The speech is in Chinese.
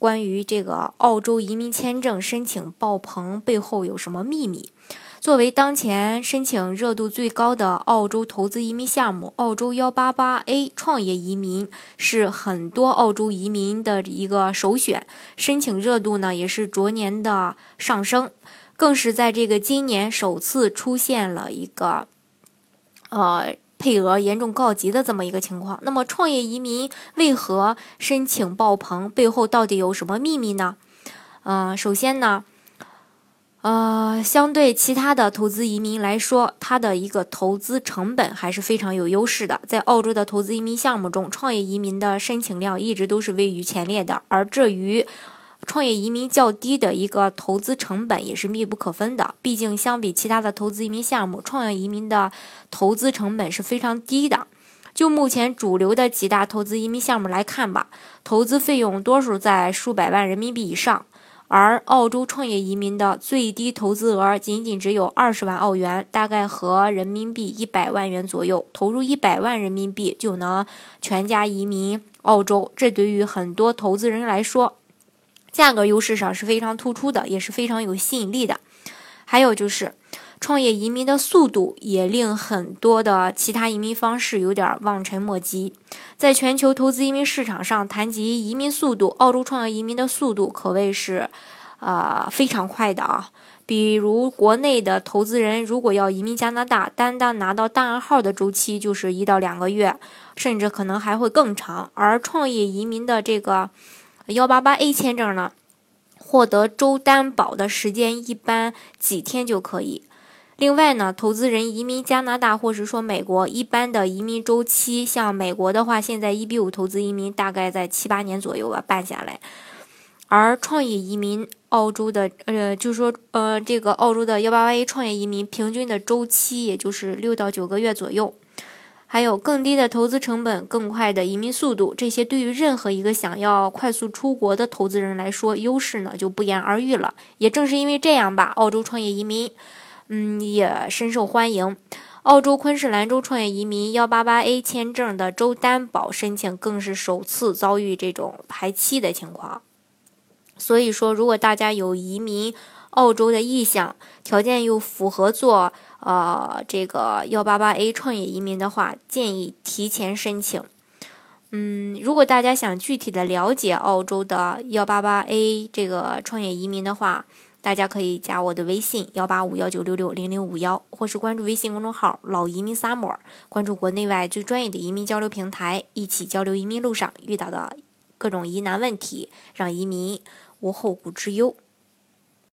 关于这个澳洲移民签证申请爆棚背后有什么秘密？作为当前申请热度最高的澳洲投资移民项目，澳洲幺八八 A 创业移民是很多澳洲移民的一个首选，申请热度呢也是逐年的上升，更是在这个今年首次出现了一个，呃。配额严重告急的这么一个情况，那么创业移民为何申请爆棚？背后到底有什么秘密呢？呃，首先呢，呃，相对其他的投资移民来说，它的一个投资成本还是非常有优势的。在澳洲的投资移民项目中，创业移民的申请量一直都是位于前列的，而这与创业移民较低的一个投资成本也是密不可分的。毕竟，相比其他的投资移民项目，创业移民的投资成本是非常低的。就目前主流的几大投资移民项目来看吧，投资费用多数在数百万人民币以上，而澳洲创业移民的最低投资额仅仅只有二十万澳元，大概和人民币一百万元左右。投入一百万人民币就能全家移民澳洲，这对于很多投资人来说。价格优势上是非常突出的，也是非常有吸引力的。还有就是，创业移民的速度也令很多的其他移民方式有点望尘莫及。在全球投资移民市场上，谈及移民速度，澳洲创业移民的速度可谓是，呃，非常快的啊。比如国内的投资人如果要移民加拿大，单单拿到档案号的周期就是一到两个月，甚至可能还会更长。而创业移民的这个。幺八八 A 签证呢，获得州担保的时间一般几天就可以。另外呢，投资人移民加拿大或是说美国，一般的移民周期，像美国的话，现在一比五投资移民大概在七八年左右吧办下来。而创业移民澳洲的，呃，就是说，呃，这个澳洲的幺八八 A 创业移民平均的周期也就是六到九个月左右。还有更低的投资成本、更快的移民速度，这些对于任何一个想要快速出国的投资人来说，优势呢就不言而喻了。也正是因为这样吧，澳洲创业移民，嗯，也深受欢迎。澳洲昆士兰州创业移民幺八八 A 签证的州担保申请更是首次遭遇这种排期的情况。所以说，如果大家有移民澳洲的意向，条件又符合做。呃，这个幺八八 A 创业移民的话，建议提前申请。嗯，如果大家想具体的了解澳洲的幺八八 A 这个创业移民的话，大家可以加我的微信幺八五幺九六六零零五幺，或是关注微信公众号“老移民 summer”，关注国内外最专业的移民交流平台，一起交流移民路上遇到的各种疑难问题，让移民无后顾之忧。